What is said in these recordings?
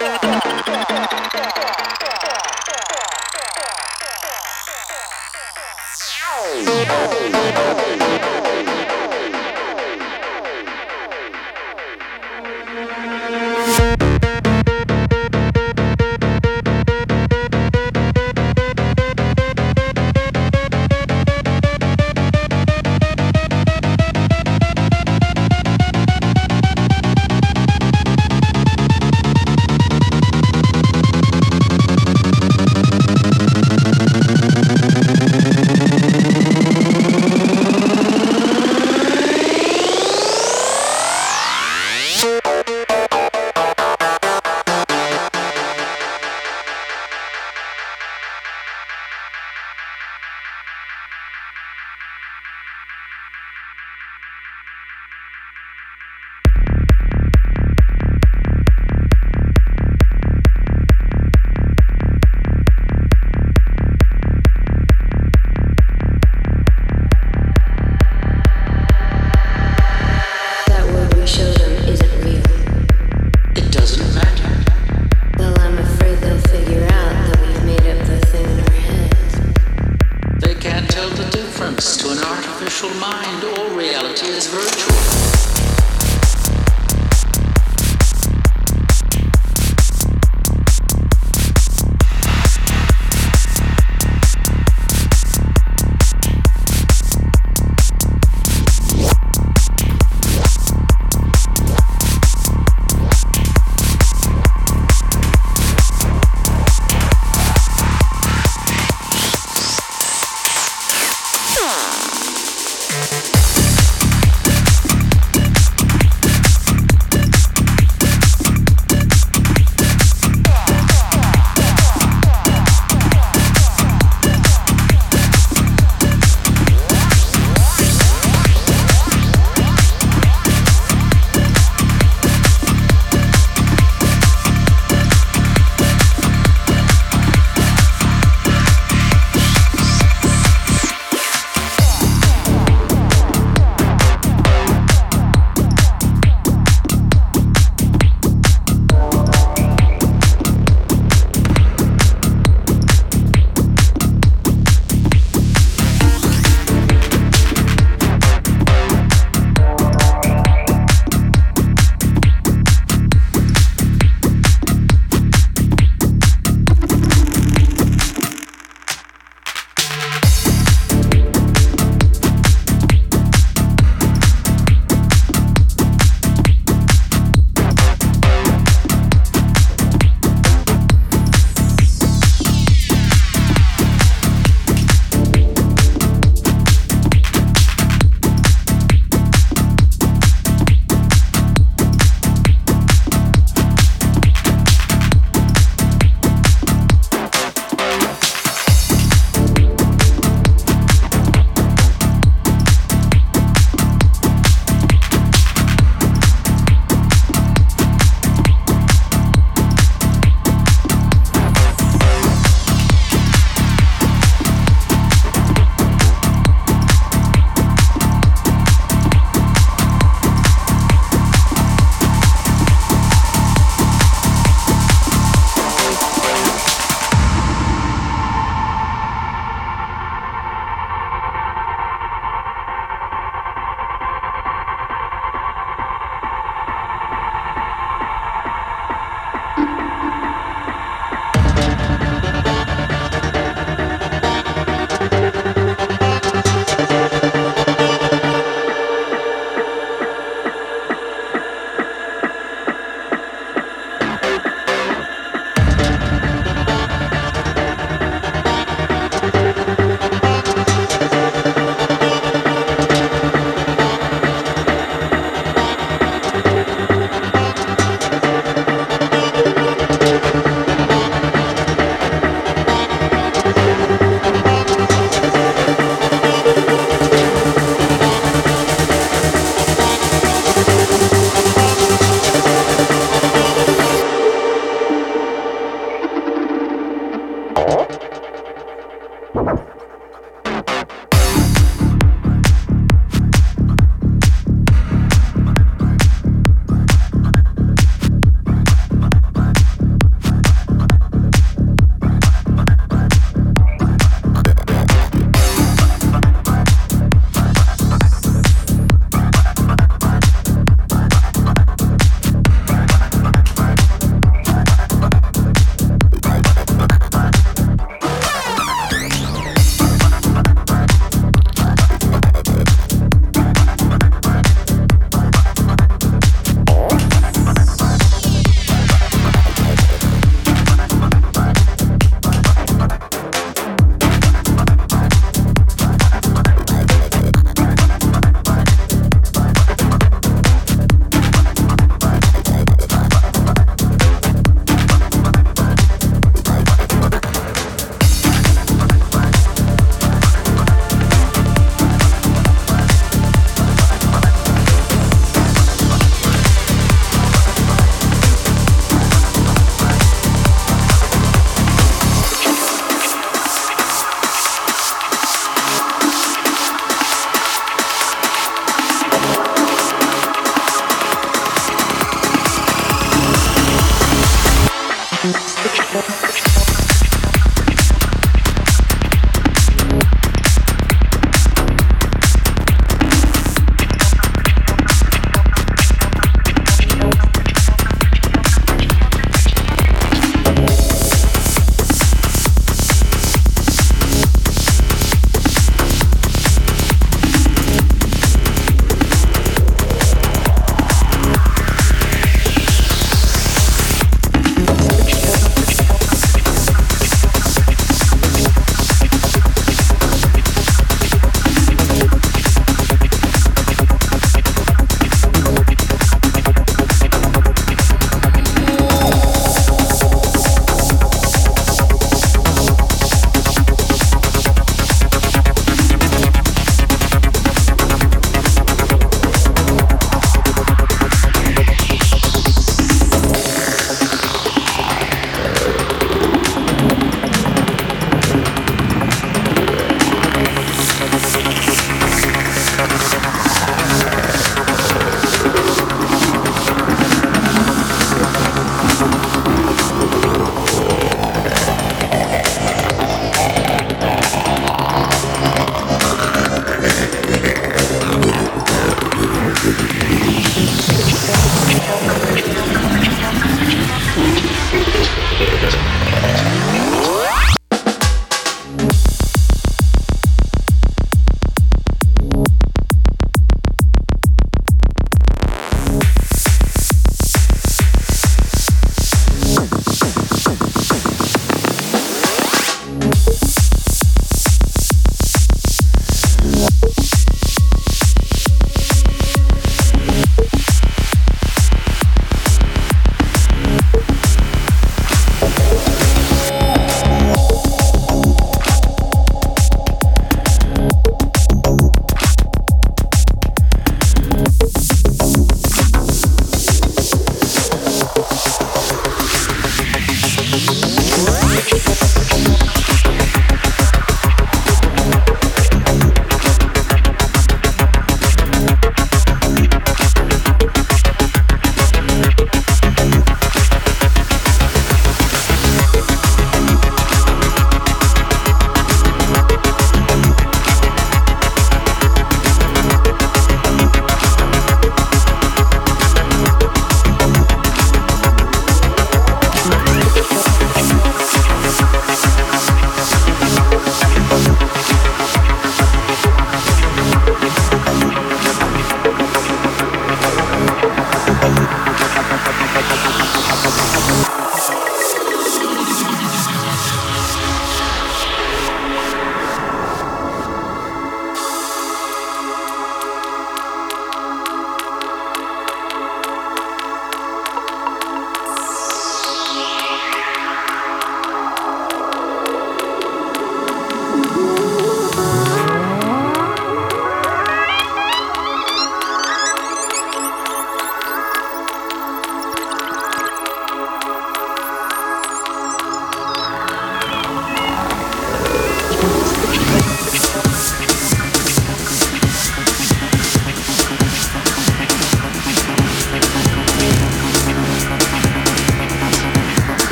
Música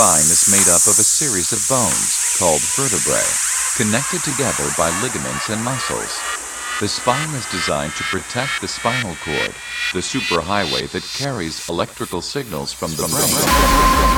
spine is made up of a series of bones, called vertebrae, connected together by ligaments and muscles. The spine is designed to protect the spinal cord, the superhighway that carries electrical signals from the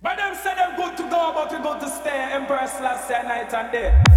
But them say them good to go, but we go to stay. Embrace last night and day.